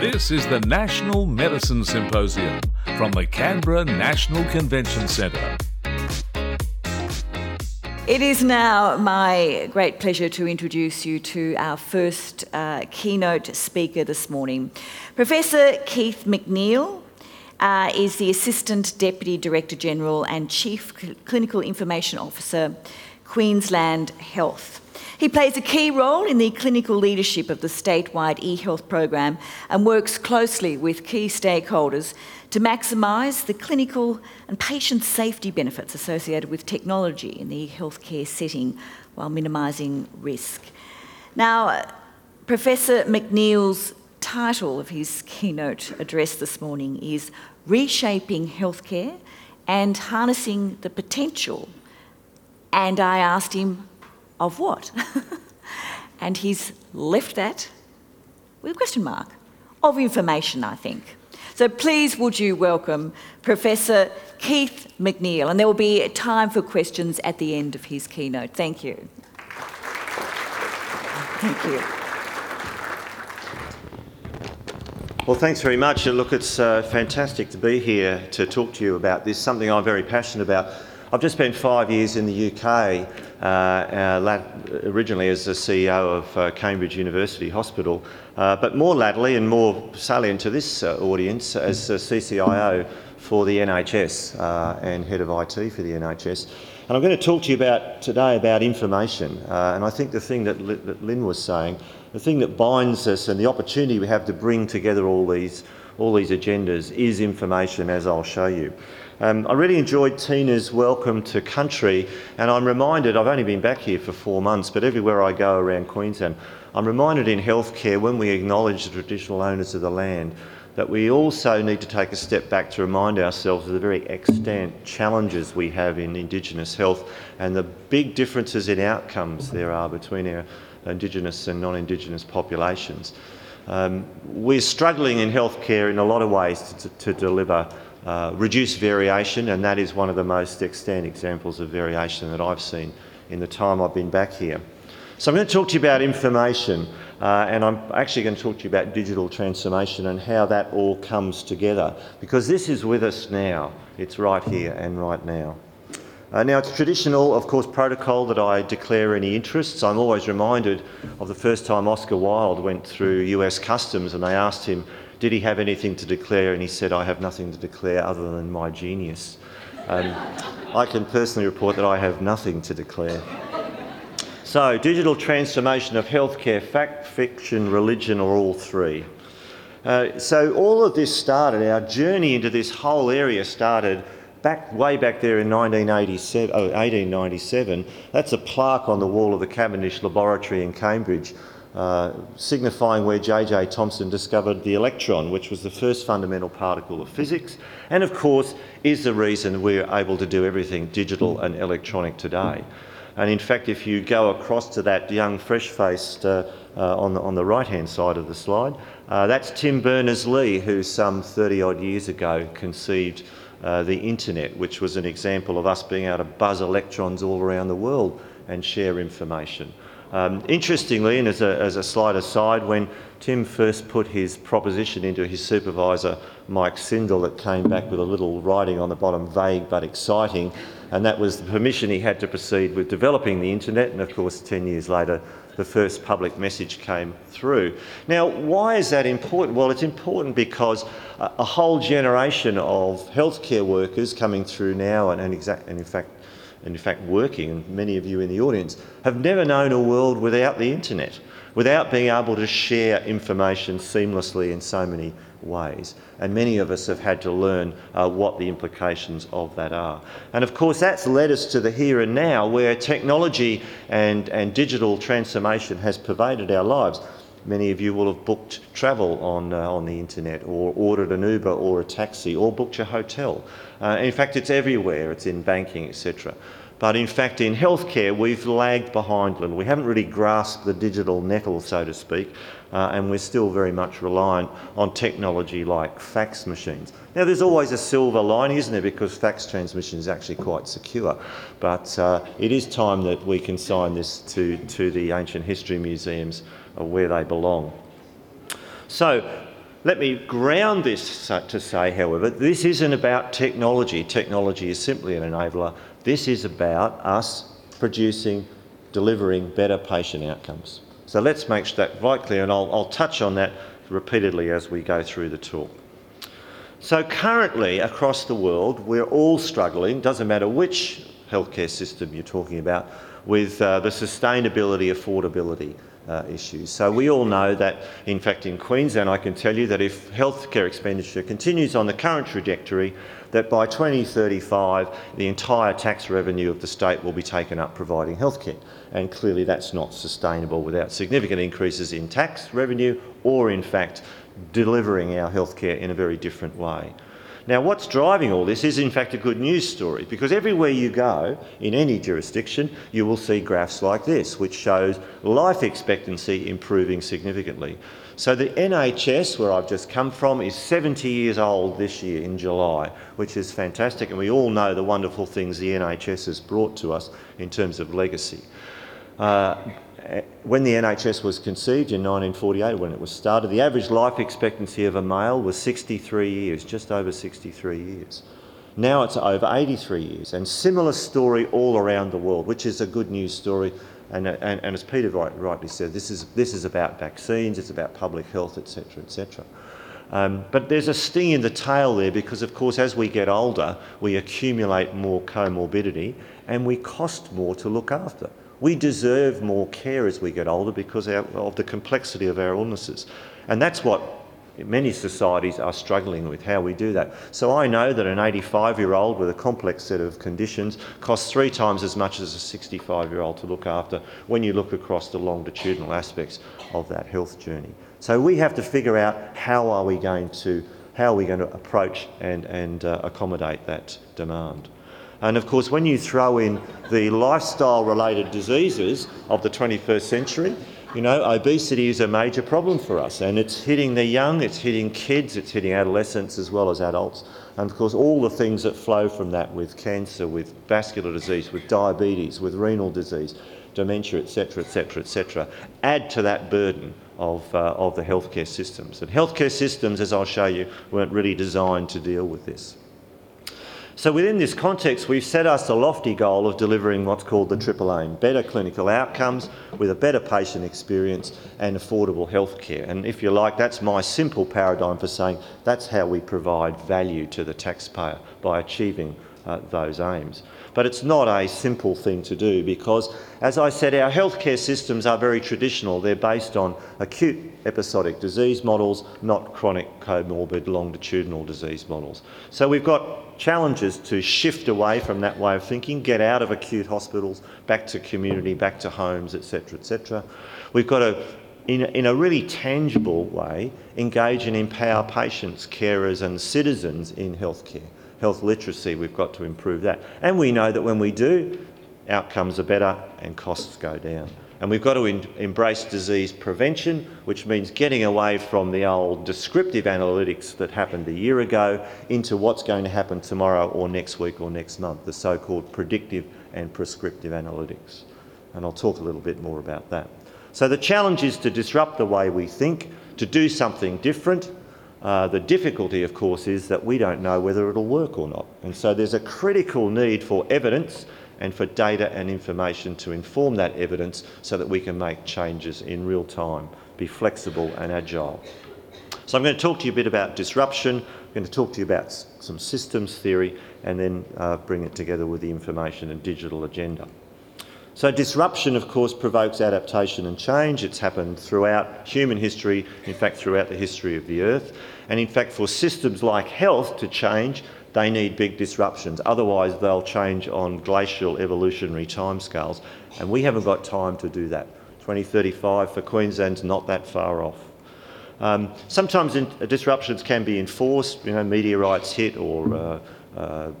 This is the National Medicine Symposium from the Canberra National Convention Centre. It is now my great pleasure to introduce you to our first uh, keynote speaker this morning. Professor Keith McNeil uh, is the Assistant Deputy Director General and Chief Clinical Information Officer, Queensland Health. He plays a key role in the clinical leadership of the statewide e-health program and works closely with key stakeholders to maximise the clinical and patient safety benefits associated with technology in the healthcare setting while minimising risk. Now, Professor McNeil's title of his keynote address this morning is Reshaping Healthcare and Harnessing the Potential. And I asked him, of what? and he's left that with a question mark. Of information, I think. So please would you welcome Professor Keith McNeil, and there will be time for questions at the end of his keynote. Thank you. Thank you. Well, thanks very much. Look, it's uh, fantastic to be here to talk to you about this, something I'm very passionate about. I've just spent five years in the UK, uh, uh, originally as the CEO of uh, Cambridge University Hospital, uh, but more latterly and more salient to this uh, audience as CCIO for the NHS uh, and head of IT for the NHS. And I'm going to talk to you about today about information. and I think the thing that, that Lynn was saying, the thing that binds us and the opportunity we have to bring together all these all these agendas is information, as I'll show you. Um, I really enjoyed Tina's welcome to country, and I'm reminded I've only been back here for four months, but everywhere I go around Queensland, I'm reminded in healthcare when we acknowledge the traditional owners of the land that we also need to take a step back to remind ourselves of the very extant challenges we have in Indigenous health and the big differences in outcomes there are between our Indigenous and non Indigenous populations. Um, we're struggling in healthcare in a lot of ways to, to deliver uh, reduced variation, and that is one of the most extant examples of variation that I've seen in the time I've been back here. So I'm going to talk to you about information, uh, and I'm actually going to talk to you about digital transformation and how that all comes together, because this is with us now. It's right here and right now. Uh, now, it's traditional, of course, protocol that I declare any interests. I'm always reminded of the first time Oscar Wilde went through US Customs and they asked him, did he have anything to declare? And he said, I have nothing to declare other than my genius. Um, I can personally report that I have nothing to declare. So, digital transformation of healthcare, fact, fiction, religion, or all three. Uh, so, all of this started, our journey into this whole area started back way back there in 1987, oh, 1897, that's a plaque on the wall of the Cavendish Laboratory in Cambridge, uh, signifying where J.J. Thomson discovered the electron, which was the first fundamental particle of physics, and of course is the reason we're able to do everything digital and electronic today. And in fact, if you go across to that young, fresh-faced uh, uh, on the, on the right-hand side of the slide, uh, that's Tim Berners-Lee, who some 30 odd years ago conceived uh, the internet, which was an example of us being able to buzz electrons all around the world and share information. Um, interestingly, and as a, as a slight aside, when Tim first put his proposition into his supervisor, Mike Sendall, it came back with a little writing on the bottom, vague but exciting, and that was the permission he had to proceed with developing the internet. And of course, 10 years later, the first public message came through. Now, why is that important? Well, it's important because a, a whole generation of healthcare workers coming through now, and, and, exact, and in fact, and in fact working, and many of you in the audience, have never known a world without the internet, without being able to share information seamlessly in so many ways. And many of us have had to learn uh, what the implications of that are. And of course, that's led us to the here and now where technology and, and digital transformation has pervaded our lives. Many of you will have booked travel on, uh, on the internet or ordered an Uber or a taxi or booked your hotel. Uh, in fact, it's everywhere, it's in banking, etc. But in fact, in healthcare, we've lagged behind and we haven't really grasped the digital nettle, so to speak, uh, and we're still very much reliant on technology like fax machines. Now, there's always a silver lining, isn't there, because fax transmission is actually quite secure. But uh, it is time that we consign this to, to the ancient history museums where they belong. So, Let me ground this to say, however, this isn't about technology. Technology is simply an enabler. This is about us producing, delivering better patient outcomes. So let's make that quite clear, and I'll, I'll touch on that repeatedly as we go through the talk. So currently across the world, we're all struggling, doesn't matter which healthcare system you're talking about, with uh, the sustainability, affordability uh, issues. So we all know that, in fact, in Queensland, I can tell you that if healthcare expenditure continues on the current trajectory, that by 2035, the entire tax revenue of the state will be taken up providing healthcare. And clearly that's not sustainable without significant increases in tax revenue or, in fact, delivering our healthcare in a very different way. Now, what's driving all this is, in fact, a good news story because everywhere you go in any jurisdiction, you will see graphs like this, which shows life expectancy improving significantly. So, the NHS, where I've just come from, is 70 years old this year in July, which is fantastic, and we all know the wonderful things the NHS has brought to us in terms of legacy. Uh, when the NHS was conceived in 1948, when it was started, the average life expectancy of a male was 63 years, just over 63 years. Now it's over 83 years, and similar story all around the world, which is a good news story. And, and, and as Peter right, rightly said, this is, this is about vaccines, it's about public health, etc., etc. Um, but there's a sting in the tail there because, of course, as we get older, we accumulate more comorbidity and we cost more to look after. We deserve more care as we get older because of the complexity of our illnesses. And that's what many societies are struggling with, how we do that. So I know that an 85 year old with a complex set of conditions costs three times as much as a 65 year old to look after when you look across the longitudinal aspects of that health journey. So we have to figure out how are we going to, how are we going to approach and, and uh, accommodate that demand. And of course, when you throw in the lifestyle related diseases of the 21st century, you know, obesity is a major problem for us and it's hitting the young, it's hitting kids, it's hitting adolescents as well as adults. And of course, all the things that flow from that with cancer, with vascular disease, with diabetes, with renal disease, dementia, etc., etc., etc., add to that burden of, uh, of the healthcare systems. And healthcare systems, as I'll show you, weren't really designed to deal with this. So within this context, we've set us a lofty goal of delivering what's called the triple aim, better clinical outcomes with a better patient experience and affordable healthcare. And if you like, that's my simple paradigm for saying that's how we provide value to the taxpayer by achieving uh, those aims. But it's not a simple thing to do because, as I said, our healthcare systems are very traditional. They're based on acute episodic disease models, not chronic comorbid longitudinal disease models. So we've got challenges to shift away from that way of thinking, get out of acute hospitals, back to community, back to homes, etc., etc. We've got to in a, in a really tangible way, engage and empower patients, carers, and citizens in healthcare health literacy, we've got to improve that. And we know that when we do, outcomes are better and costs go down. And we've got to embrace disease prevention, which means getting away from the old descriptive analytics that happened a year ago into what's going to happen tomorrow or next week or next month, the so called predictive and prescriptive analytics. And I'll talk a little bit more about that. So, the challenge is to disrupt the way we think, to do something different, uh, the difficulty, of course, is that we don't know whether it'll work or not. And so there's a critical need for evidence and for data and information to inform that evidence so that we can make changes in real time, be flexible and agile. So I'm going to talk to you a bit about disruption, I'm going to talk to you about some systems theory, and then uh, bring it together with the information and digital agenda. So, disruption, of course, provokes adaptation and change. It's happened throughout human history, in fact, throughout the history of the Earth. And in fact, for systems like health to change, they need big disruptions. Otherwise, they'll change on glacial evolutionary timescales. And we haven't got time to do that. 2035 for Queensland's not that far off. Um, sometimes in, uh, disruptions can be enforced, you know, meteorites hit or uh, uh,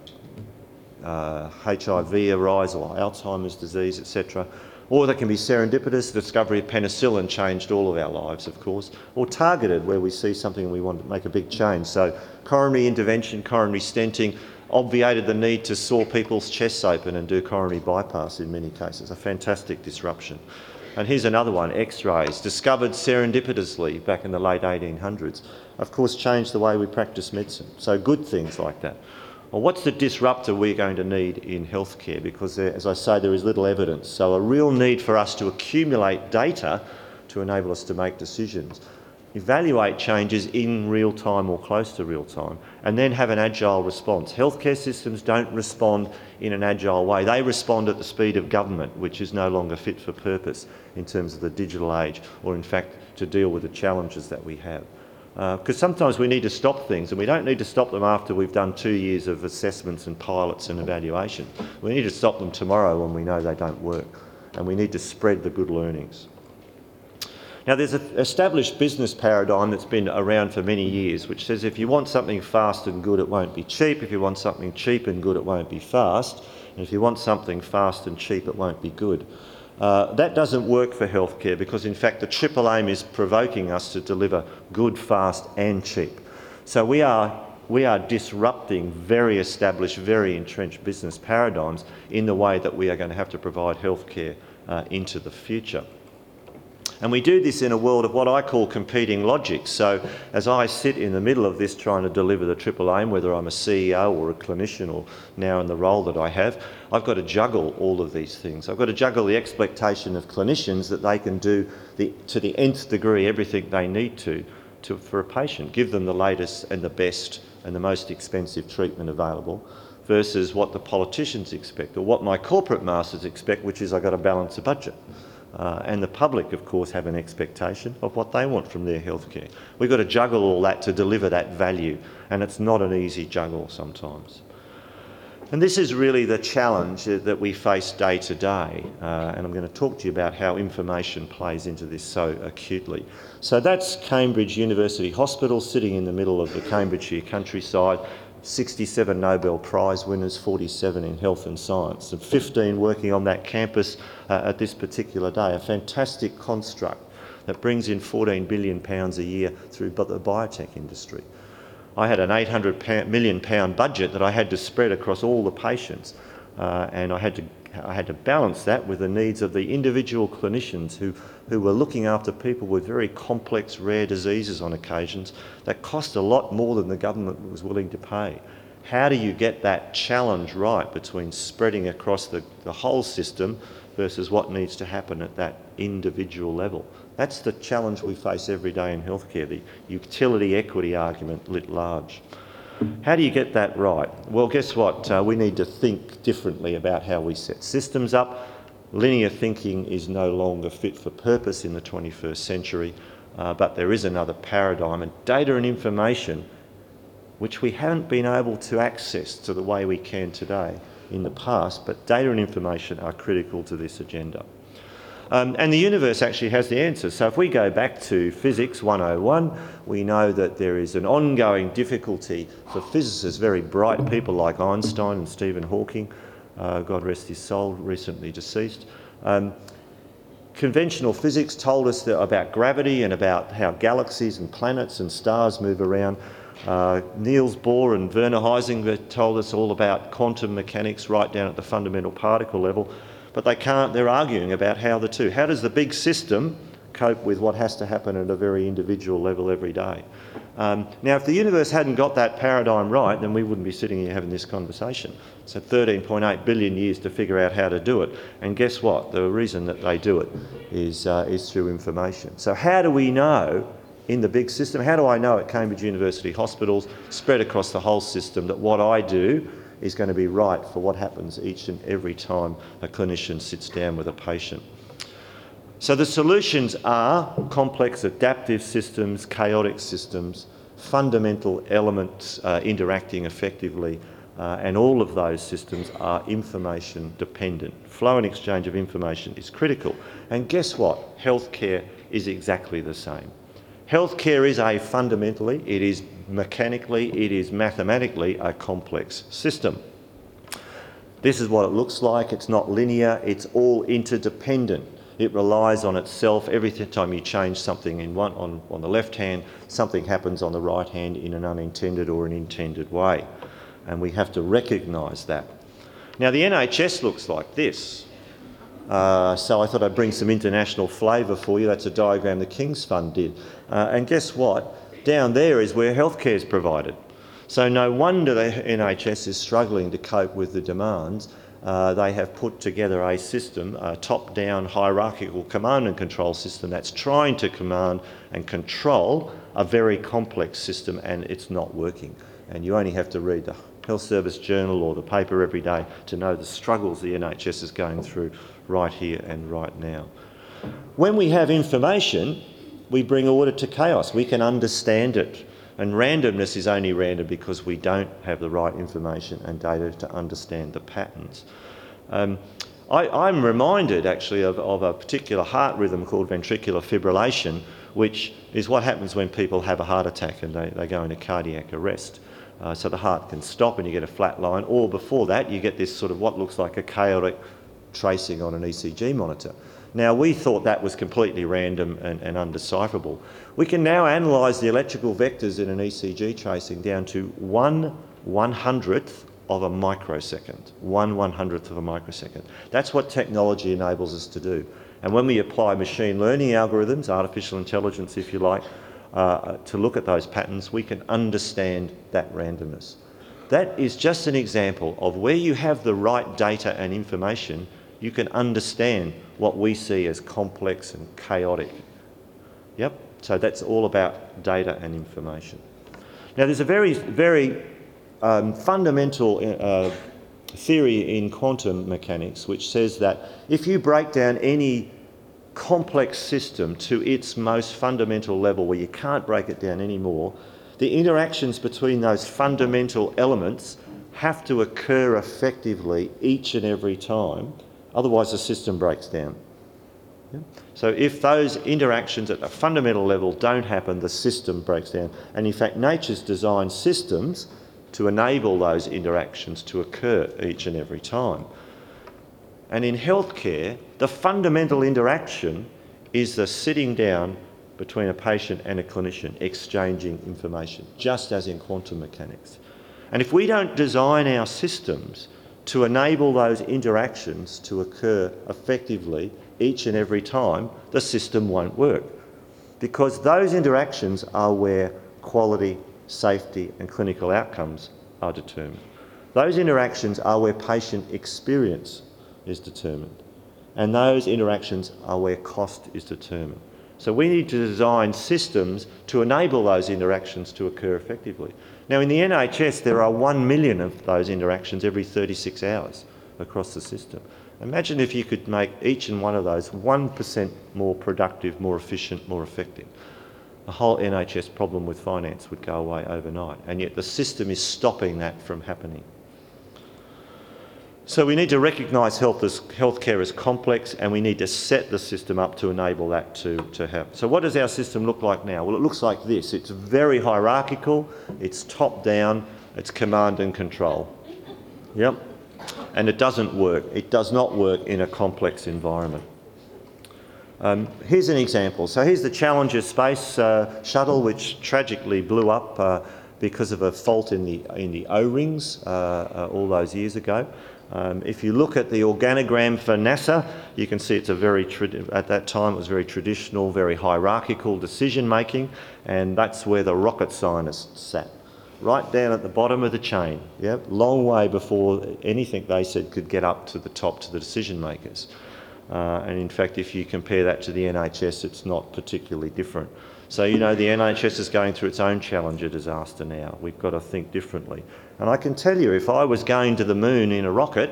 uh, HIV arise or Alzheimer's disease, etc. Or they can be serendipitous, the discovery of penicillin changed all of our lives, of course, or targeted, where we see something and we want to make a big change. So, coronary intervention, coronary stenting obviated the need to saw people's chests open and do coronary bypass in many cases, a fantastic disruption. And here's another one X rays, discovered serendipitously back in the late 1800s, of course, changed the way we practice medicine. So, good things like that. Well, what's the disruptor we're going to need in healthcare? Because, there, as I say, there is little evidence. So, a real need for us to accumulate data to enable us to make decisions evaluate changes in real time or close to real time, and then have an agile response. Healthcare systems don't respond in an agile way. They respond at the speed of government, which is no longer fit for purpose in terms of the digital age, or in fact to deal with the challenges that we have. Because uh, sometimes we need to stop things, and we don't need to stop them after we've done two years of assessments and pilots and evaluation. We need to stop them tomorrow when we know they don't work, and we need to spread the good learnings. Now, there's an established business paradigm that's been around for many years, which says if you want something fast and good, it won't be cheap. If you want something cheap and good, it won't be fast. And if you want something fast and cheap, it won't be good. Uh, that doesn't work for healthcare because, in fact, the triple aim is provoking us to deliver good, fast, and cheap. So we are we are disrupting very established, very entrenched business paradigms in the way that we are going to have to provide healthcare uh, into the future. And we do this in a world of what I call competing logics. So, as I sit in the middle of this trying to deliver the triple aim, whether I'm a CEO or a clinician or now in the role that I have, I've got to juggle all of these things. I've got to juggle the expectation of clinicians that they can do the, to the nth degree everything they need to, to for a patient, give them the latest and the best and the most expensive treatment available versus what the politicians expect or what my corporate masters expect, which is I've got to balance a budget. Uh, and the public, of course, have an expectation of what they want from their healthcare. We've got to juggle all that to deliver that value, and it's not an easy juggle sometimes. And this is really the challenge that we face day to day, uh, and I'm going to talk to you about how information plays into this so acutely. So that's Cambridge University Hospital, sitting in the middle of the Cambridgeshire countryside. 67 Nobel Prize winners, 47 in health and science, and 15 working on that campus uh, at this particular day. A fantastic construct that brings in 14 billion pounds a year through the biotech industry. I had an 800 million pound budget that I had to spread across all the patients, uh, and I had to I had to balance that with the needs of the individual clinicians who, who were looking after people with very complex, rare diseases on occasions that cost a lot more than the government was willing to pay. How do you get that challenge right between spreading across the, the whole system versus what needs to happen at that individual level? That's the challenge we face every day in healthcare, the utility equity argument lit large. How do you get that right? Well, guess what? Uh, we need to think differently about how we set systems up. Linear thinking is no longer fit for purpose in the 21st century, uh, but there is another paradigm, and data and information, which we haven't been able to access to the way we can today in the past, but data and information are critical to this agenda. Um, and the universe actually has the answer. So if we go back to Physics 101, we know that there is an ongoing difficulty for physicists, very bright people like Einstein and Stephen Hawking, uh, God rest his soul, recently deceased. Um, conventional physics told us about gravity and about how galaxies and planets and stars move around. Uh, Niels Bohr and Werner Heisenberg told us all about quantum mechanics right down at the fundamental particle level but they can't, they're arguing about how the two. How does the big system cope with what has to happen at a very individual level every day? Um, now, if the universe hadn't got that paradigm right, then we wouldn't be sitting here having this conversation. So 13.8 billion years to figure out how to do it. And guess what? The reason that they do it is, uh, is through information. So, how do we know in the big system? How do I know at Cambridge University hospitals, spread across the whole system, that what I do is going to be right for what happens each and every time a clinician sits down with a patient. So the solutions are complex adaptive systems, chaotic systems, fundamental elements uh, interacting effectively, uh, and all of those systems are information dependent. Flow and exchange of information is critical. And guess what? Healthcare is exactly the same. Healthcare is a fundamentally, it is mechanically, it is mathematically a complex system. This is what it looks like. It's not linear, it's all interdependent. It relies on itself. Every time you change something in one, on, on the left hand, something happens on the right hand in an unintended or an intended way. And we have to recognise that. Now, the NHS looks like this. Uh, so I thought I'd bring some international flavour for you. That's a diagram the King's Fund did. Uh, and guess what? Down there is where healthcare is provided. So no wonder the NHS is struggling to cope with the demands. Uh, they have put together a system, a top-down hierarchical command and control system that's trying to command and control a very complex system and it's not working. And you only have to read the Health Service Journal or the paper every day to know the struggles the NHS is going through right here and right now. When we have information, we bring order to chaos. We can understand it. And randomness is only random because we don't have the right information and data to understand the patterns. Um, I, am reminded actually of, of, a particular heart rhythm called ventricular fibrillation, which is what happens when people have a heart attack and they, they go into cardiac arrest. Uh, so the heart can stop and you get a flat line, or before that, you get this sort of what looks like a chaotic tracing on an ECG monitor. Now, we thought that was completely random and, and undecipherable. We can now analyse the electrical vectors in an ECG tracing down to one one hundredth of a microsecond. One one hundredth of a microsecond. That's what technology enables us to do. And when we apply machine learning algorithms, artificial intelligence, if you like, uh, to look at those patterns, we can understand that randomness. That is just an example of where you have the right data and information, you can understand what we see as complex and chaotic. Yep, so that's all about data and information. Now, there's a very, very um, fundamental uh, theory in quantum mechanics which says that if you break down any complex system to its most fundamental level where you can't break it down anymore, the interactions between those fundamental elements have to occur effectively each and every time Otherwise, the system breaks down. Yeah? So if those interactions at a fundamental level don't happen, the system breaks down. And in fact, nature's designed systems to enable those interactions to occur each and every time. And in healthcare, the fundamental interaction is the sitting down between a patient and a clinician, exchanging information, just as in quantum mechanics. And if we don't design our systems to enable those interactions to occur effectively each and every time, the system won't work. Because those interactions are where quality, safety, and clinical outcomes are determined. Those interactions are where patient experience is determined. And those interactions are where cost is determined. So we need to design systems to enable those interactions to occur effectively. Now, in the NHS, there are 1 million of those interactions every 36 hours across the system. Imagine if you could make each and one of those 1% more productive, more efficient, more effective. The whole NHS problem with finance would go away overnight, and yet the system is stopping that from happening. So we need to recognise health as, healthcare as complex and we need to set the system up to enable that to, to happen. So what does our system look like now? Well, it looks like this. It's very hierarchical, it's top down, it's command and control. Yep. And it doesn't work. It does not work in a complex environment. Um, here's an example. So here's the Challenger space uh, shuttle, which tragically blew up uh, because of a fault in the, in the O-rings uh, uh all those years ago. Um, if you look at the organogram for NASA, you can see it's a very, at that time it was very traditional, very hierarchical decision making, and that's where the rocket scientists sat. Right down at the bottom of the chain, yeah, long way before anything they said could get up to the top to the decision makers. Uh, and in fact, if you compare that to the NHS, it's not particularly different. So, you know, the NHS is going through its own Challenger disaster now. We've got to think differently. And I can tell you, if I was going to the moon in a rocket,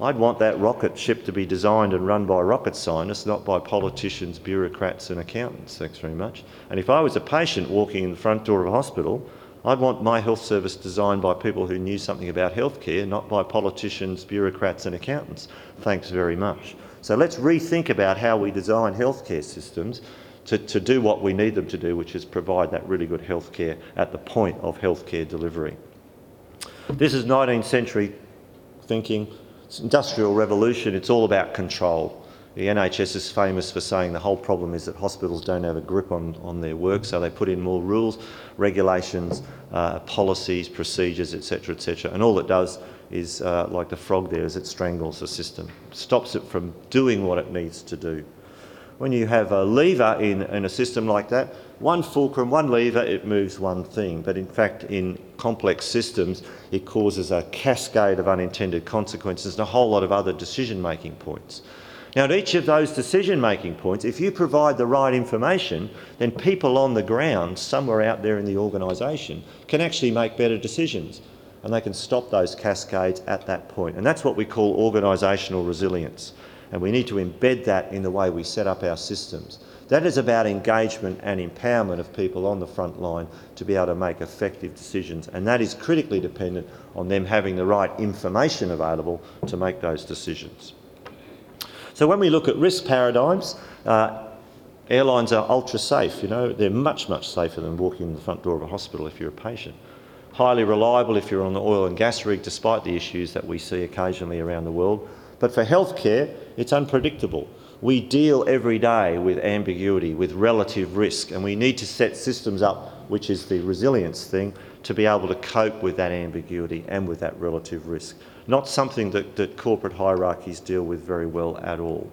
I'd want that rocket ship to be designed and run by rocket scientists, not by politicians, bureaucrats, and accountants. Thanks very much. And if I was a patient walking in the front door of a hospital, I'd want my health service designed by people who knew something about healthcare, not by politicians, bureaucrats, and accountants. Thanks very much. So let's rethink about how we design healthcare systems to, to do what we need them to do, which is provide that really good healthcare at the point of healthcare delivery. This is 19th century thinking. It's industrial revolution. It's all about control. The NHS is famous for saying the whole problem is that hospitals don't have a grip on, on their work, so they put in more rules, regulations, uh, policies, procedures, etc., etc. And all it does is uh, like the frog there as it strangles the system, stops it from doing what it needs to do. When you have a lever in, in a system like that, one fulcrum, one lever, it moves one thing. But in fact, in complex systems, it causes a cascade of unintended consequences and a whole lot of other decision making points. Now, at each of those decision making points, if you provide the right information, then people on the ground, somewhere out there in the organisation, can actually make better decisions and they can stop those cascades at that point. And that's what we call organisational resilience. And we need to embed that in the way we set up our systems. That is about engagement and empowerment of people on the front line to be able to make effective decisions. And that is critically dependent on them having the right information available to make those decisions. So when we look at risk paradigms, uh, airlines are ultra safe. You know, they're much, much safer than walking in the front door of a hospital if you're a patient. Highly reliable if you're on the oil and gas rig, despite the issues that we see occasionally around the world. But for healthcare, it's unpredictable. We deal every day with ambiguity, with relative risk, and we need to set systems up, which is the resilience thing, to be able to cope with that ambiguity and with that relative risk. Not something that, that corporate hierarchies deal with very well at all.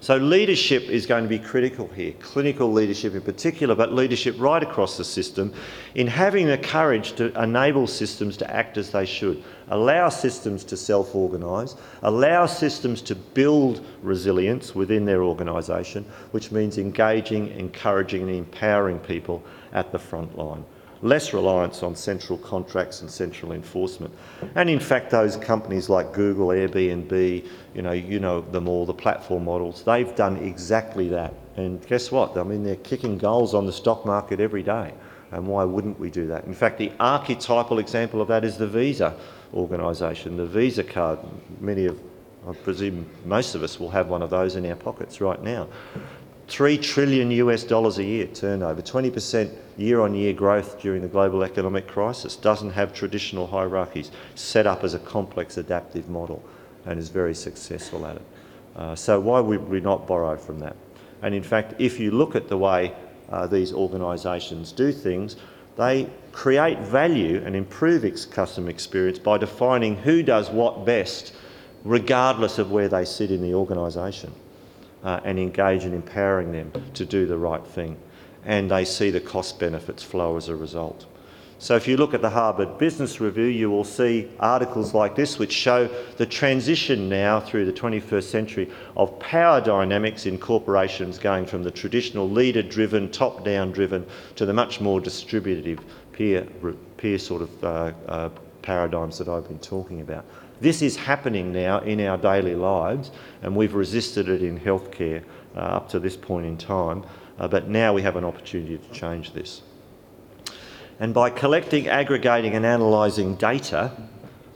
So, leadership is going to be critical here, clinical leadership in particular, but leadership right across the system, in having the courage to enable systems to act as they should, allow systems to self organise, allow systems to build resilience within their organisation, which means engaging, encouraging, and empowering people at the front line less reliance on central contracts and central enforcement. And in fact, those companies like Google, Airbnb, you know, you know them all, the platform models, they've done exactly that. And guess what? I mean, they're kicking goals on the stock market every day. And why wouldn't we do that? In fact, the archetypal example of that is the Visa organisation, the Visa card. Many of, I presume most of us will have one of those in our pockets right now. 3 trillion US dollars a year turnover, 20% year on year growth during the global economic crisis, doesn't have traditional hierarchies, set up as a complex adaptive model and is very successful at it. Uh, so why would we not borrow from that? And in fact, if you look at the way uh, these organisations do things, they create value and improve its customer experience by defining who does what best, regardless of where they sit in the organisation uh, and engage in empowering them to do the right thing. And they see the cost benefits flow as a result. So, if you look at the Harvard Business Review, you will see articles like this which show the transition now through the 21st century of power dynamics in corporations going from the traditional leader driven, top down driven to the much more distributive peer, peer sort of uh, uh, paradigms that I've been talking about. This is happening now in our daily lives, and we've resisted it in healthcare uh, up to this point in time, uh, but now we have an opportunity to change this. And by collecting, aggregating, and analysing data,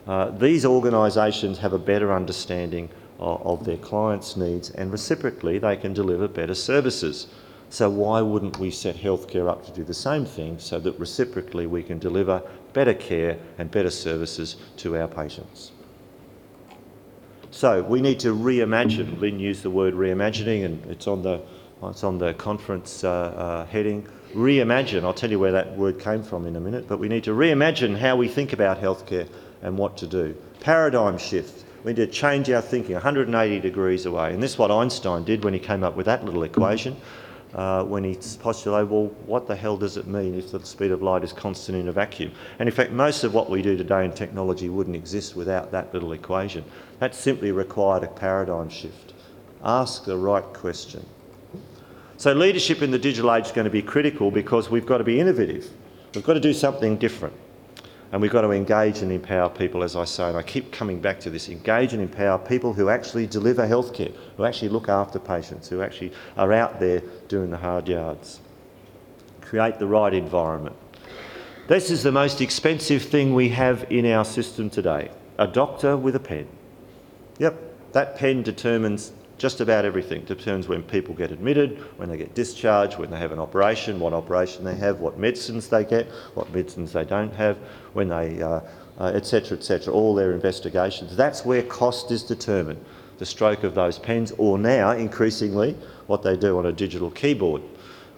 uh, these organisations have a better understanding of, of their clients' needs, and reciprocally, they can deliver better services. So, why wouldn't we set healthcare up to do the same thing so that reciprocally we can deliver better care and better services to our patients? So we need to reimagine. Lynn used the word reimagining, and it's on the it's on the conference uh, uh, heading. Reimagine. I'll tell you where that word came from in a minute. But we need to reimagine how we think about healthcare and what to do. Paradigm shift. We need to change our thinking 180 degrees away. And this is what Einstein did when he came up with that little equation uh, when he postulated, well, what the hell does it mean if the speed of light is constant in a vacuum? And in fact, most of what we do today in technology wouldn't exist without that little equation. That simply required a paradigm shift. Ask the right question. So, leadership in the digital age is going to be critical because we've got to be innovative. We've got to do something different. And we've got to engage and empower people, as I say, and I keep coming back to this engage and empower people who actually deliver healthcare, who actually look after patients, who actually are out there doing the hard yards. Create the right environment. This is the most expensive thing we have in our system today a doctor with a pen. Yep, that pen determines just about everything. Determines when people get admitted, when they get discharged, when they have an operation, what operation they have, what medicines they get, what medicines they don't have, when they, etc., uh, etc., uh, et all their investigations. That's where cost is determined. The stroke of those pens, or now increasingly what they do on a digital keyboard.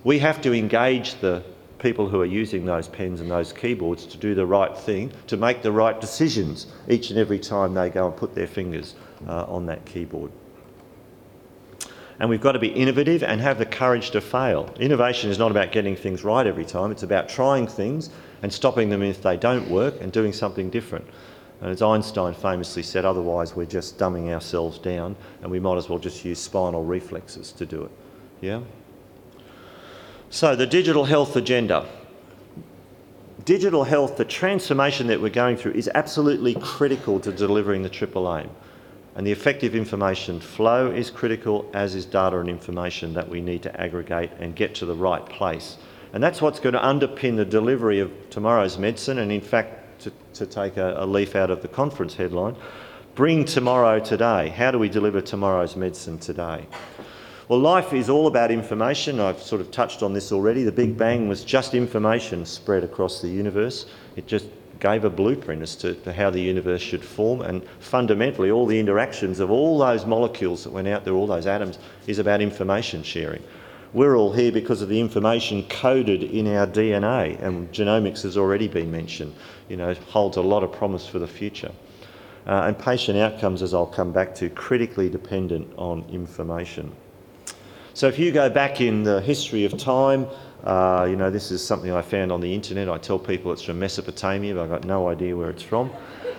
We have to engage the people who are using those pens and those keyboards to do the right thing, to make the right decisions each and every time they go and put their fingers uh, on that keyboard. And we've got to be innovative and have the courage to fail. Innovation is not about getting things right every time, it's about trying things and stopping them if they don't work and doing something different. And as Einstein famously said, otherwise we're just dumbing ourselves down and we might as well just use spinal reflexes to do it. Yeah? So, the digital health agenda. Digital health, the transformation that we're going through, is absolutely critical to delivering the triple aim. And the effective information flow is critical, as is data and information that we need to aggregate and get to the right place. And that's what's going to underpin the delivery of tomorrow's medicine. And in fact, to, to take a, a leaf out of the conference headline, bring tomorrow today. How do we deliver tomorrow's medicine today? Well, life is all about information. I've sort of touched on this already. The Big Bang was just information spread across the universe. It just gave a blueprint as to, to, how the universe should form, and fundamentally, all the interactions of all those molecules that went out there, all those atoms, is about information sharing. We're all here because of the information coded in our DNA, and genomics has already been mentioned. You know, holds a lot of promise for the future. Uh, and patient outcomes, as I'll come back to, critically dependent on information. So if you go back in the history of time, uh, you know, this is something I found on the internet. I tell people it's from Mesopotamia, but I've got no idea where it's from.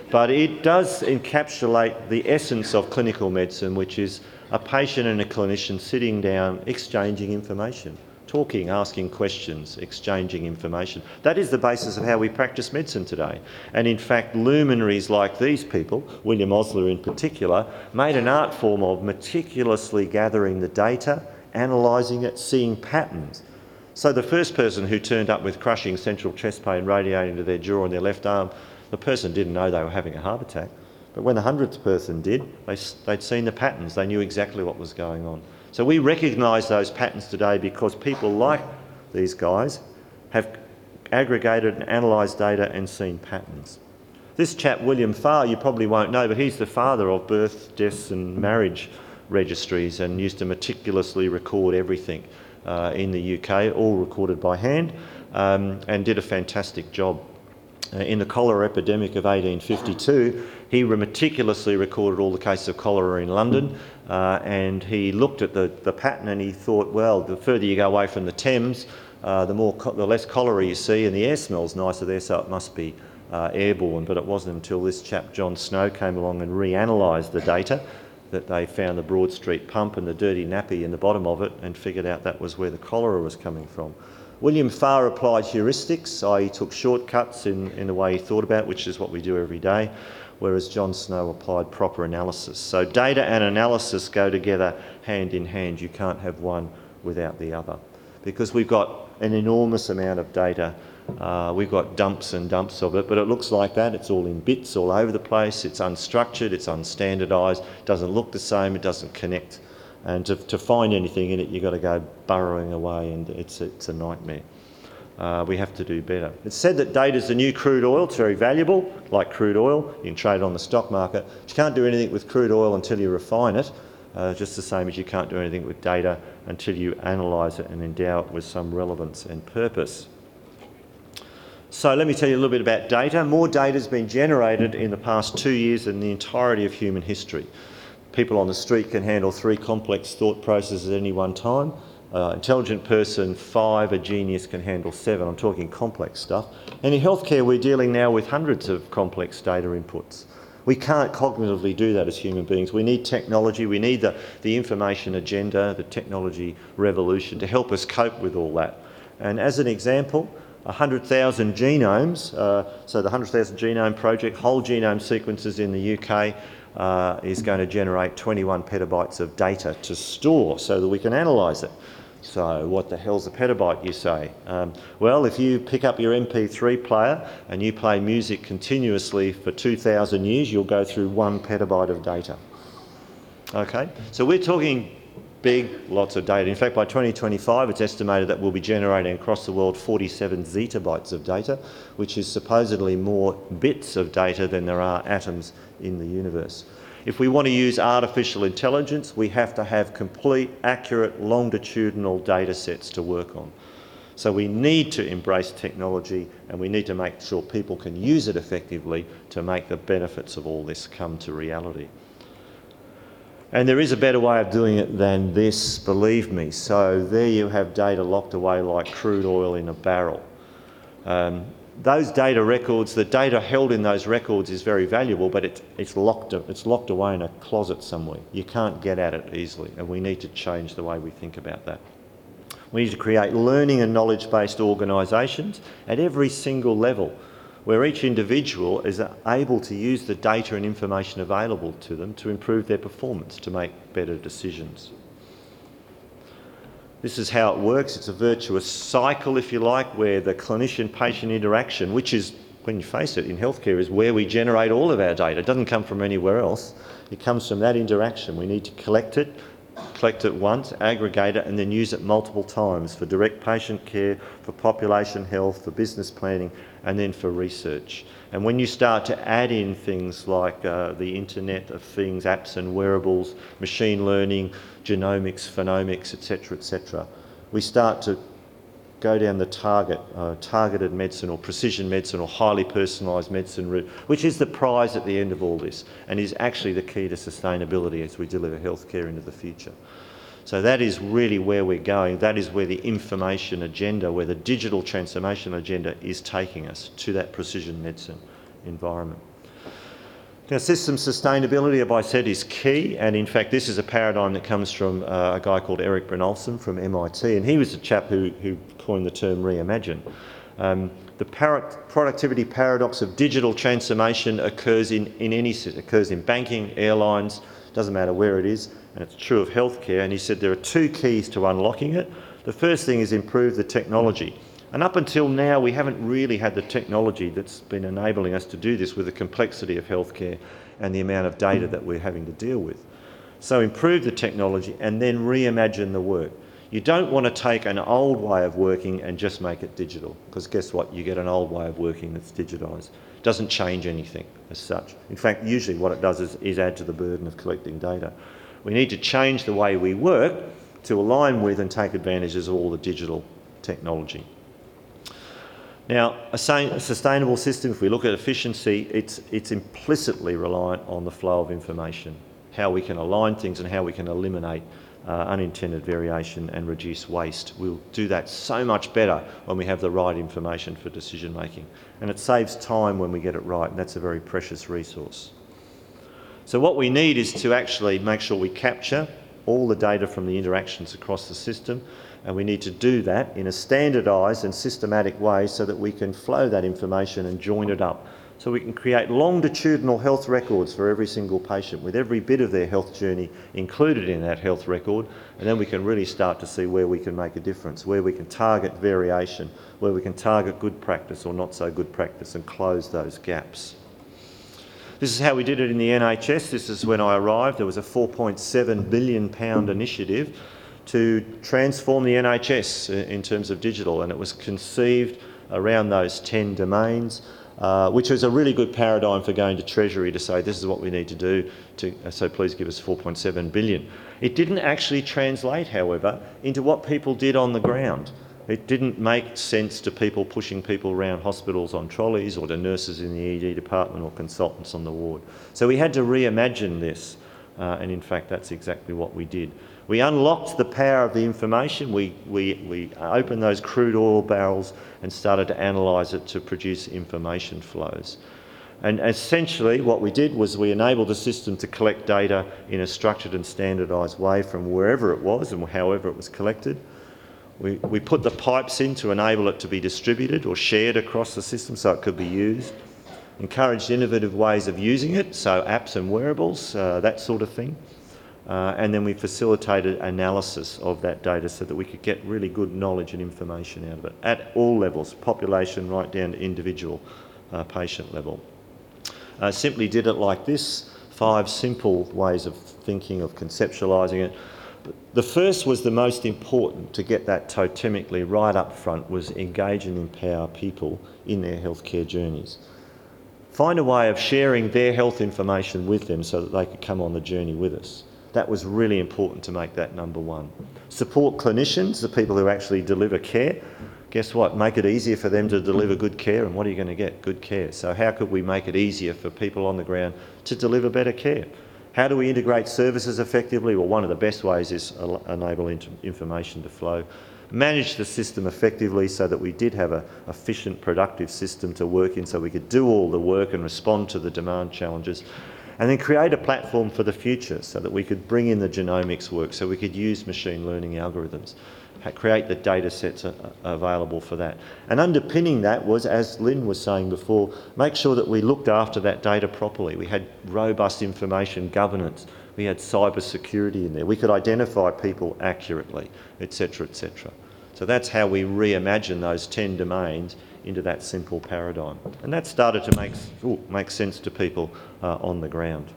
But it does encapsulate the essence of clinical medicine, which is a patient and a clinician sitting down, exchanging information, talking, asking questions, exchanging information. That is the basis of how we practice medicine today. And in fact, luminaries like these people, William Osler in particular, made an art form of meticulously gathering the data analysing it, seeing patterns. So the first person who turned up with crushing central chest pain radiating to their jaw and their left arm, the person didn't know they were having a heart attack. But when the hundredth person did, they, they'd seen the patterns, they knew exactly what was going on. So we recognise those patterns today because people like these guys have aggregated and analysed data and seen patterns. This chap, William Farr, you probably won't know, but he's the father of birth, deaths, and marriage registries and used to meticulously record everything uh, in the UK, all recorded by hand, um, and did a fantastic job. Uh, in the cholera epidemic of 1852, he meticulously recorded all the cases of cholera in London, uh, and he looked at the, the pattern and he thought, well, the further you go away from the Thames, uh, the more the less cholera you see, and the air smells nicer there, so it must be uh, airborne. But it wasn't until this chap John Snow came along and reanalysed the data that they found the Broad Street pump and the dirty nappy in the bottom of it and figured out that was where the cholera was coming from. William Farr applied heuristics, i.e., took shortcuts in, in the way he thought about, which is what we do every day, whereas John Snow applied proper analysis. So data and analysis go together hand in hand. You can't have one without the other because we've got an enormous amount of data uh, we've got dumps and dumps of it, but it looks like that. It's all in bits all over the place. It's unstructured, it's unstandardised, doesn't look the same, it doesn't connect. And to, to find anything in it, you've got to go burrowing away, and it's, it's a nightmare. Uh, we have to do better. It's said that data is the new crude oil. It's very valuable, like crude oil. You can trade it on the stock market. You can't do anything with crude oil until you refine it, uh, just the same as you can't do anything with data until you analyse it and endow it with some relevance and purpose. So let me tell you a little bit about data. More data has been generated in the past two years than the entirety of human history. People on the street can handle three complex thought processes at any one time. Uh, intelligent person, five, a genius can handle seven. I'm talking complex stuff. And in healthcare, we're dealing now with hundreds of complex data inputs. We can't cognitively do that as human beings. We need technology, we need the, the information agenda, the technology revolution to help us cope with all that. And as an example, 100,000 genomes, uh, so the 100,000 genome project, whole genome sequences in the UK uh, is going to generate 21 petabytes of data to store so that we can analyse it. So, what the hell's a petabyte, you say? Um, well, if you pick up your MP3 player and you play music continuously for 2,000 years, you'll go through one petabyte of data. Okay? So, we're talking big, lots of data. In fact, by 2025, it's estimated that we'll be generating across the world 47 zettabytes of data, which is supposedly more bits of data than there are atoms in the universe. If we want to use artificial intelligence, we have to have complete, accurate, longitudinal data sets to work on. So we need to embrace technology and we need to make sure people can use it effectively to make the benefits of all this come to reality. And there is a better way of doing it than this, believe me. So there you have data locked away like crude oil in a barrel. Um, those data records, the data held in those records is very valuable, but it, it's, locked, it's locked away in a closet somewhere. You can't get at it easily, and we need to change the way we think about that. We need to create learning and knowledge based organisations at every single level where each individual is able to use the data and information available to them to improve their performance, to make better decisions. This is how it works. It's a virtuous cycle, if you like, where the clinician patient interaction, which is, when you face it, in healthcare, is where we generate all of our data. It doesn't come from anywhere else. It comes from that interaction. We need to collect it, collect it once, aggregate it, and then use it multiple times for direct patient care, for population health, for business planning, and then for research. And when you start to add in things like uh, the Internet of Things, apps and wearables, machine learning, genomics, phenomics, etc., etc., we start to go down the target, uh, targeted medicine or precision medicine or highly personalised medicine route, which is the prize at the end of all this and is actually the key to sustainability as we deliver healthcare into the future. So that is really where we're going. That is where the information agenda, where the digital transformation agenda is taking us to that precision medicine environment. Now, system sustainability, as I said, is key, and in fact, this is a paradigm that comes from uh, a guy called Eric Brynjolfsson from MIT, and he was the chap who, who coined the term reimagine. Um, the productivity paradox of digital transformation occurs in, in any occurs in banking, airlines, doesn't matter where it is, and it's true of healthcare. And he said there are two keys to unlocking it. The first thing is improve the technology. And up until now, we haven't really had the technology that's been enabling us to do this with the complexity of healthcare and the amount of data that we're having to deal with. So improve the technology and then reimagine the work. You don't want to take an old way of working and just make it digital, because guess what? You get an old way of working that's digitised. It doesn't change anything as such. In fact, usually what it does is, is add to the burden of collecting data. We need to change the way we work to align with and take advantages of all the digital technology. Now, a, sustainable system, if we look at efficiency, it's, it's implicitly reliant on the flow of information, how we can align things and how we can eliminate uh, unintended variation and reduce waste. We'll do that so much better when we have the right information for decision making. And it saves time when we get it right, and that's a very precious resource. So, what we need is to actually make sure we capture all the data from the interactions across the system and we need to do that in a standardised and systematic way so that we can flow that information and join it up. So we can create longitudinal health records for every single patient with every bit of their health journey included in that health record. And then we can really start to see where we can make a difference, where we can target variation, where we can target good practice or not so good practice and close those gaps. This is how we did it in the NHS. This is when I arrived. There was a £4.7 billion initiative to transform the NHS in terms of digital, and it was conceived around those 10 domains. Uh, which was a really good paradigm for going to Treasury to say this is what we need to do, to, uh, so please give us 4.7 billion. It didn't actually translate, however, into what people did on the ground. It didn't make sense to people pushing people around hospitals on trolleys or to nurses in the ED department or consultants on the ward. So we had to reimagine this, uh, and in fact, that's exactly what we did. We unlocked the power of the information. We, we, we opened those crude oil barrels and started to analyse it to produce information flows. And essentially, what we did was we enabled the system to collect data in a structured and standardised way from wherever it was and however it was collected. We, put the pipes in to enable it to be distributed or shared across the system so it could be used. Encouraged innovative ways of using it, so apps and wearables, uh, that sort of thing. Uh, and then we facilitated analysis of that data so that we could get really good knowledge and information out of it at all levels, population right down to individual uh, patient level. Uh, simply did it like this, five simple ways of thinking, of conceptualising it. The first was the most important to get that totemically right up front was engage and empower people in their healthcare journeys. Find a way of sharing their health information with them so that they could come on the journey with us. That was really important to make that number one. Support clinicians, the people who actually deliver care, guess what? Make it easier for them to deliver good care, and what are you going to get? Good care. So, how could we make it easier for people on the ground to deliver better care? How do we integrate services effectively? Well, one of the best ways is enable information to flow. Manage the system effectively so that we did have an efficient, productive system to work in so we could do all the work and respond to the demand challenges. And then create a platform for the future so that we could bring in the genomics work, so we could use machine learning algorithms create the data sets available for that. And underpinning that was, as Lynn was saying before, make sure that we looked after that data properly. We had robust information governance. We had cyber security in there. We could identify people accurately, etc., etc. So that's how we reimagine those 10 domains into that simple paradigm. And that started to make, ooh, make sense to people uh, on the ground.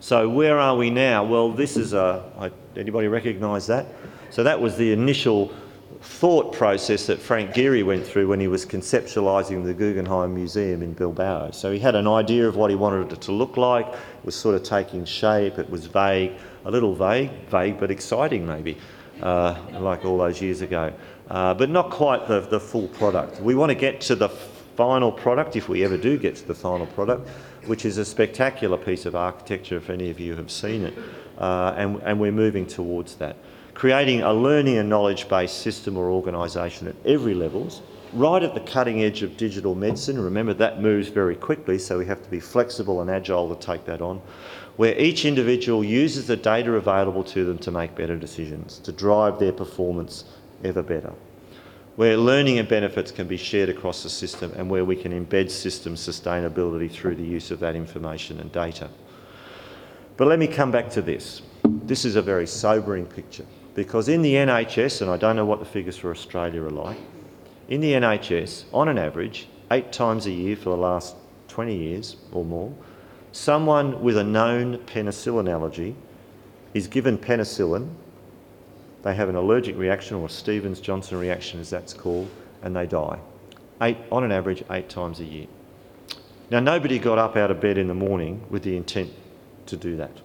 So where are we now? Well, this is a, anybody recognise that? So that was the initial thought process that Frank Gehry went through when he was conceptualising the Guggenheim Museum in Bilbao. So he had an idea of what he wanted it to look like, it was sort of taking shape, it was vague, a little vague, vague but exciting maybe, uh, like all those years ago, uh, but not quite the, the full product. We want to get to the final product, if we ever do get to the final product, which is a spectacular piece of architecture if any of you have seen it, uh, and, and we're moving towards that creating a learning and knowledge-based system or organisation at every levels, right at the cutting edge of digital medicine. Remember, that moves very quickly, so we have to be flexible and agile to take that on, where each individual uses the data available to them to make better decisions, to drive their performance ever better, where learning and benefits can be shared across the system and where we can embed system sustainability through the use of that information and data. But let me come back to this. This is a very sobering picture. Because in the NHS, and I don't know what the figures for Australia are like, in the NHS, on an average, eight times a year for the last 20 years or more, someone with a known penicillin allergy is given penicillin, they have an allergic reaction or a Stevens-Johnson reaction as that's called, and they die. Eight, on an average, eight times a year. Now, nobody got up out of bed in the morning with the intent to do that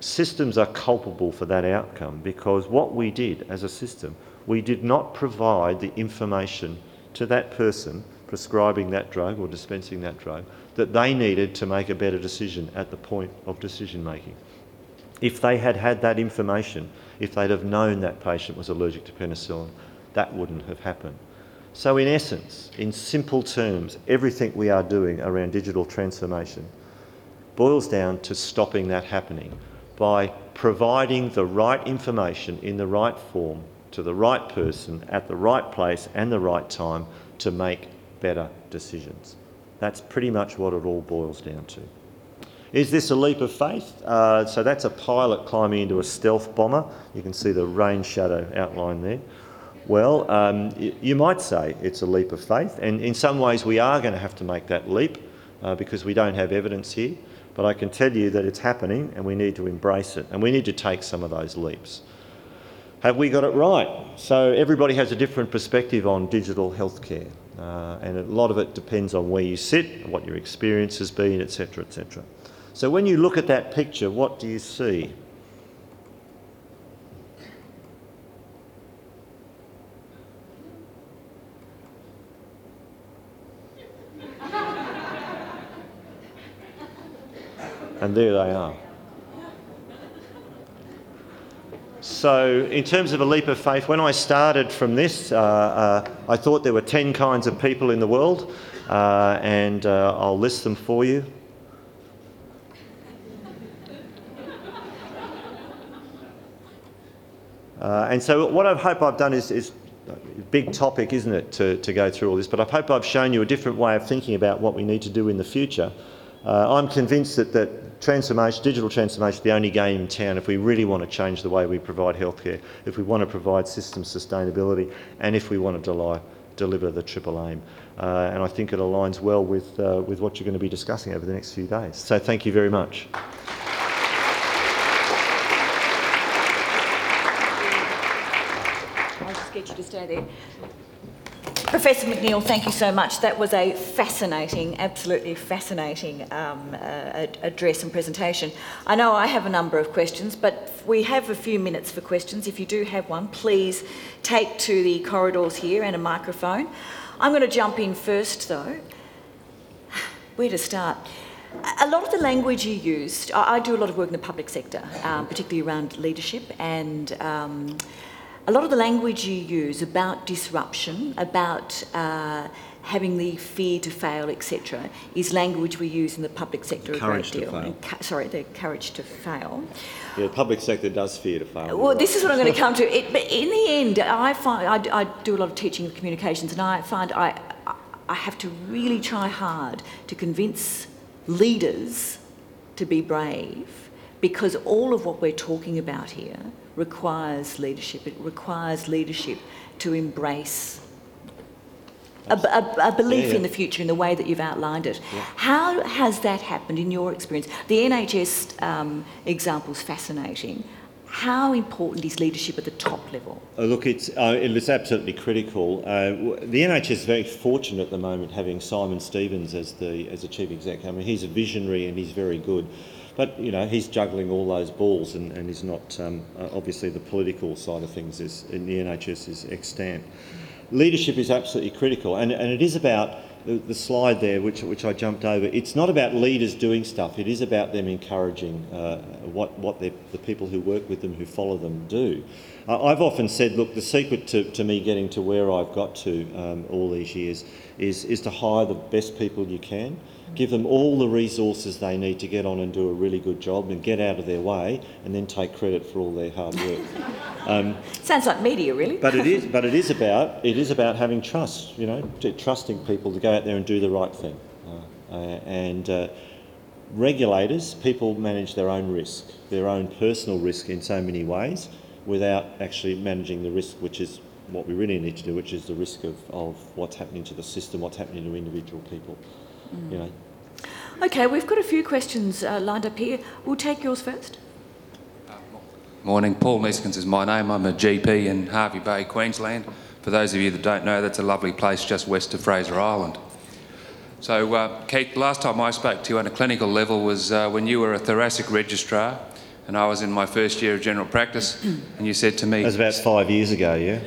systems are culpable for that outcome because what we did as a system, we did not provide the information to that person prescribing that drug or dispensing that drug that they needed to make a better decision at the point of decision making. If they had had that information, if they'd have known that patient was allergic to penicillin, that wouldn't have happened. So, in essence, in simple terms, everything we are doing around digital transformation boils down to stopping that happening by providing the right information in the right form to the right person at the right place and the right time to make better decisions. That's pretty much what it all boils down to. Is this a leap of faith? Uh, so that's a pilot climbing into a stealth bomber. You can see the rain shadow outline there. Well, um, you might say it's a leap of faith, and in some ways we are going to have to make that leap uh, because we don't have evidence here. But I can tell you that it's happening and we need to embrace it and we need to take some of those leaps. Have we got it right? So everybody has a different perspective on digital healthcare. Uh, and a lot of it depends on where you sit, what your experience has been, etc., etc. So when you look at that picture, what do you see? And there they are. So, in terms of a leap of faith, when I started from this, uh, uh, I thought there were 10 kinds of people in the world, uh, and uh, I'll list them for you. Uh, and so, what I hope I've done is, is big topic, isn't it, to, to go through all this, but I hope I've shown you a different way of thinking about what we need to do in the future. Uh, I'm convinced that, that transformation, digital transformation is the only game in town if we really want to change the way we provide healthcare, if we want to provide system sustainability, and if we want to deliver the triple aim. Uh, and I think it aligns well with, uh, with what you're going to be discussing over the next few days. So thank you very much. I'll just get you to stay there. Professor McNeil, thank you so much. That was a fascinating, absolutely fascinating um, uh, address and presentation. I know I have a number of questions, but we have a few minutes for questions. If you do have one, please take to the corridors here and a microphone. I'm going to jump in first, though. Where to start? A lot of the language you used, I, do a lot of work in the public sector, um, particularly around leadership, and um, a lot of the language you use about disruption, about uh, having the fear to fail, etc., is language we use in the public sector courage a great deal. Ca- sorry, the courage to fail. Yeah, the public sector does fear to fail. Well, this is what I'm going to come to. It, but in the end, I find I, I do a lot of teaching of communications, and I find I I have to really try hard to convince leaders to be brave because all of what we're talking about here requires leadership. It requires leadership to embrace a, a, a belief yeah, yeah. in the future in the way that you've outlined it. Yeah. How has that happened in your experience? The NHS um, example is fascinating. How important is leadership at the top level? Uh, look, it's, uh, it's absolutely critical. Uh, the NHS is very fortunate at the moment having Simon Stevens as the as the chief executive. I mean, he's a visionary and he's very good. But you know he's juggling all those balls, and, and he's not um, uh, obviously the political side of things is in the NHS is extant. Leadership is absolutely critical, and, and it is about the, the, slide there, which, which I jumped over. It's not about leaders doing stuff. It is about them encouraging uh, what what the people who work with them, who follow them, do. Uh, I've often said, look, the secret to, to me getting to where I've got to um, all these years is is to hire the best people you can give them all the resources they need to get on and do a really good job and get out of their way and then take credit for all their hard work. Um, Sounds like media, really. but it is, but it is about it is about having trust. You know, trusting people to go out there and do the right thing. Uh, uh, and uh, regulators, people manage their own risk, their own personal risk in so many ways, without actually managing the risk, which is what we really need to do, which is the risk of, of what's happening to the system, what's happening to individual people. Mm. You know, Okay, we've got a few questions uh, lined up here. We'll take yours first. Morning, Paul Niskins is my name. I'm a GP in Hervey Bay, Queensland. For those of you that don't know, that's a lovely place just west of Fraser Island. So, uh, Keith, last time I spoke to you on a clinical level was uh, when you were a thoracic registrar and I was in my first year of general practice, and you said to me. That was about five years ago, yeah?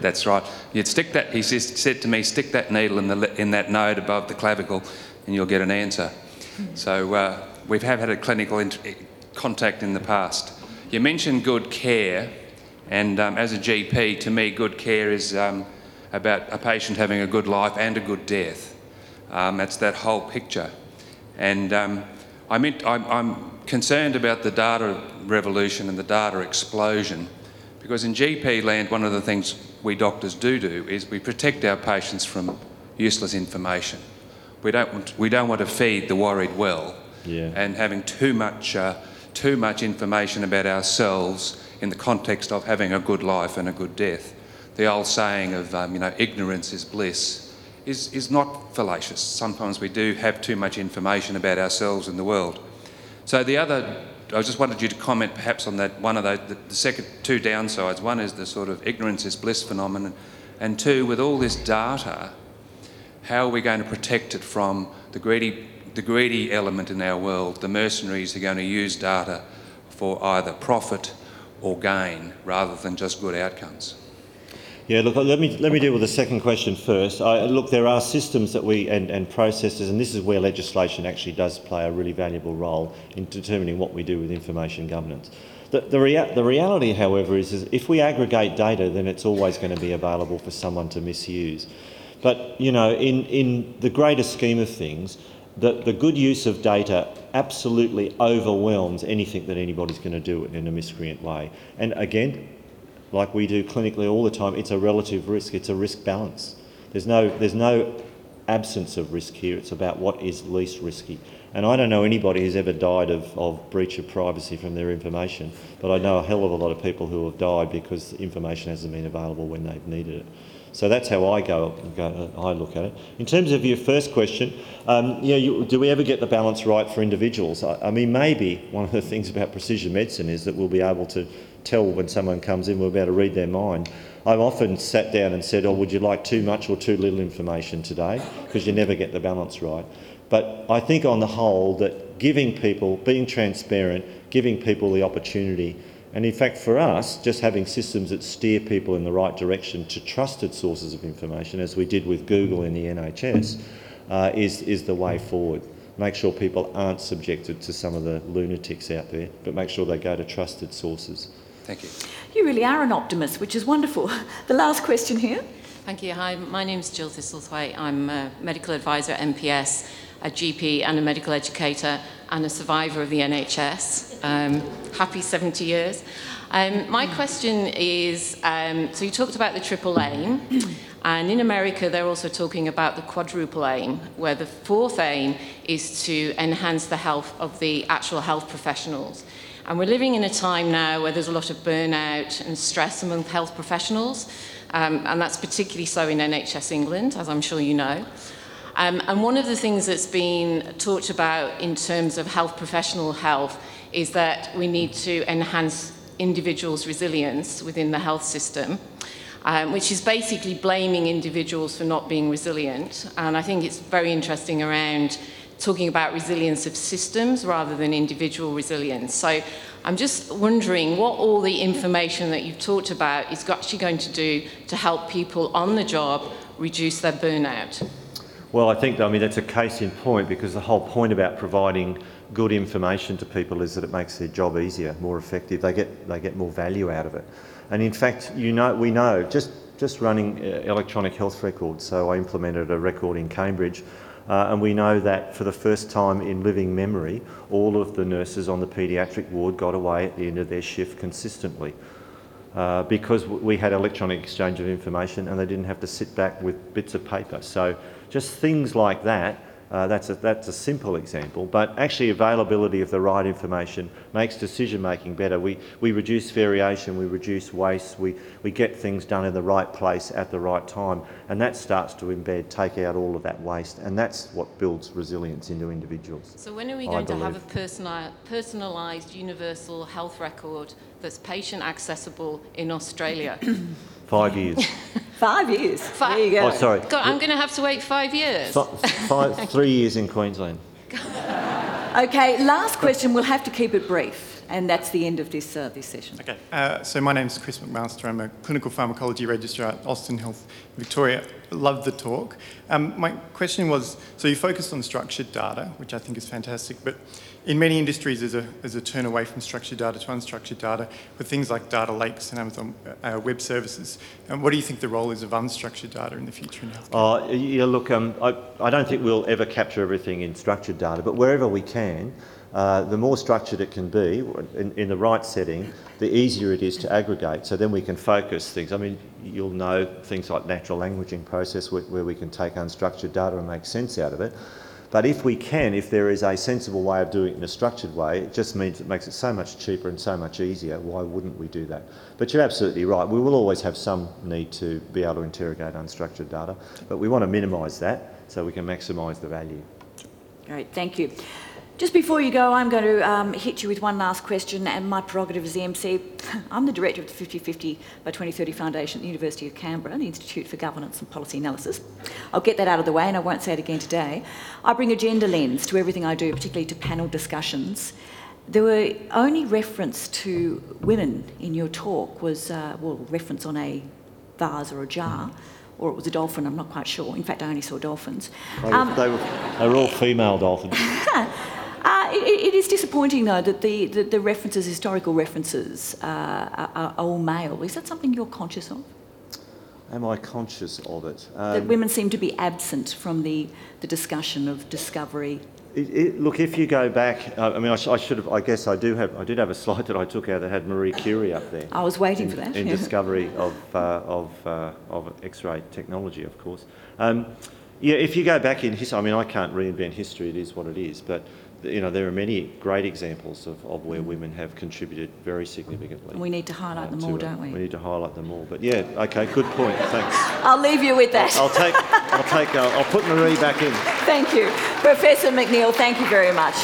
That's right. You'd stick that, he said to me, stick that needle in, the, in that node above the clavicle and you'll get an answer. So uh, we have had a clinical contact in the past. You mentioned good care, and um, as a GP, to me, good care is um, about a patient having a good life and a good death. Um, that's that whole picture. And um, I meant, I'm, I'm concerned about the data revolution and the data explosion because in GP land, one of the things we doctors do do is we protect our patients from useless information. We don't want, we don't want to feed the worried well yeah. and having too much, uh, too much information about ourselves in the context of having a good life and a good death. The old saying of, um, you know, ignorance is bliss is, is not fallacious. Sometimes we do have too much information about ourselves and the world. So the other I just wanted you to comment perhaps on that one of the, the, the, second two downsides. One is the sort of ignorance is bliss phenomenon, and two, with all this data, how are we going to protect it from the greedy, the greedy element in our world? The mercenaries are going to use data for either profit or gain rather than just good outcomes. Yeah, look, let me, let me deal with the second question first. I, look, there are systems that we and, and processes, and this is where legislation actually does play a really valuable role in determining what we do with information governance. The, the, rea- the reality, however, is, is if we aggregate data, then it's always going to be available for someone to misuse. But, you know, in, in the greater scheme of things, the, the good use of data absolutely overwhelms anything that anybody's going to do in a miscreant way. And again, like we do clinically all the time, it's a relative risk, it's a risk balance. There's no, there's no absence of risk here, it's about what is least risky. And I don't know anybody who's ever died of, of breach of privacy from their information, but I know a hell of a lot of people who have died because information hasn't been available when they've needed it. So that's how I go, go I look at it. In terms of your first question, um, you know, you, do we ever get the balance right for individuals? I, I mean, maybe one of the things about precision medicine is that we'll be able to tell when someone comes in, we're about to read their mind. I've often sat down and said, oh, would you like too much or too little information today? Because you never get the balance right. But I think on the whole that giving people, being transparent, giving people the opportunity, and in fact for us, just having systems that steer people in the right direction to trusted sources of information, as we did with Google in the NHS, uh, is, is the way forward. Make sure people aren't subjected to some of the lunatics out there, but make sure they go to trusted sources. Thank you. You really are an optimist, which is wonderful. The last question here. Thank you. Hi, my name is Jill Thistlethwaite. I'm a medical advisor at MPS, a GP and a medical educator, and a survivor of the NHS. Um, happy 70 years. Um, my question is um, so you talked about the triple aim, and in America they're also talking about the quadruple aim, where the fourth aim is to enhance the health of the actual health professionals. And we're living in a time now where there's a lot of burnout and stress among health professionals, um, and that's particularly so in NHS England, as I'm sure you know. Um, and one of the things that's been talked about in terms of health professional health is that we need to enhance individuals' resilience within the health system. Um, which is basically blaming individuals for not being resilient. And I think it's very interesting around talking about resilience of systems rather than individual resilience. So I'm just wondering what all the information that you've talked about is actually going to do to help people on the job reduce their burnout. Well, I think, I mean, that's a case in point because the whole point about providing good information to people is that it makes their job easier, more effective. They get, they get more value out of it. And in fact, you know, we know, just, just running uh, electronic health records, so I implemented a record in Cambridge uh, and we know that for the first time in living memory, all of the nurses on the paediatric ward got away at the end of their shift consistently. Uh, because we had electronic exchange of information and they didn't have to sit back with bits of paper. So just things like that uh, that's, a, that's a simple example, but actually availability of the right information makes decision making better. We, we reduce variation, we reduce waste, we, we get things done in the right place at the right time, and that starts to embed, take out all of that waste, and that's what builds resilience into individuals. So when are we going to have a personali- personalised universal health record that's patient accessible in Australia? Five years. Five years. Five- There you go. oh, sorry. God, I'm going to have to wait five years. Fi- five, three years in Queensland. Okay, last question. We'll have to keep it brief, and that's the end of this, uh, this session. Okay, uh, so my name's Chris McMaster. I'm a clinical pharmacology registrar at Austin Health Victoria. Love the talk. Um, my question was so you focused on structured data, which I think is fantastic, but in many industries, there's a, there's a turn away from structured data to unstructured data with things like data lakes and Amazon uh, Web Services. And what do you think the role is of unstructured data in the future in healthcare? Uh, yeah, look, um, I, I don't think we'll ever capture everything in structured data, but wherever we can, uh, the more structured it can be in, in, the right setting, the easier it is to aggregate. So then we can focus things. I mean, you'll know things like natural languaging process where, where we can take unstructured data and make sense out of it. But if we can, if there is a sensible way of doing it in a structured way, it just means it makes it so much cheaper and so much easier. Why wouldn't we do that? But you're absolutely right. We will always have some need to be able to interrogate unstructured data, but we want to minimise that so we can maximise the value. Great, thank you. Just before you go, I'm going to um, hit you with one last question, and my prerogative as the MC. I'm the director of the 5050 by 2030 Foundation at the University of Canberra, the Institute for Governance and Policy Analysis. I'll get that out of the way, and I won't say it again today. I bring a gender lens to everything I do, particularly to panel discussions. There were only reference to women in your talk was, uh, well, reference on a vase or a jar or it was a dolphin, I'm not quite sure. In fact, I only saw dolphins. They were, um, they were, they were all female dolphins. Uh, it, it is disappointing, though, that the, the, the references, historical references, uh, are, are, all male. Is that something you're conscious of? Am I conscious of it? Um, that women seem to be absent from the, the discussion of discovery. It, it, look, if you go back, uh, I mean, I, sh- I, should have. I guess I do have. I did have a slide that I took out that had Marie Curie up there. I was waiting in, for that. In discovery of uh, of uh, of X-ray technology, of course. Um, yeah, if you go back in history, I mean, I can't reinvent history. It is what it is, but you know, there are many great examples of, of where women have contributed very significantly. We need to highlight uh, them all, don't we? We need to highlight them all. But yeah, okay, good point. Thanks. I'll leave you with that. I'll, I'll take, I'll take, uh, I'll put Marie back in. Thank you, Professor McNeil. Thank you very much.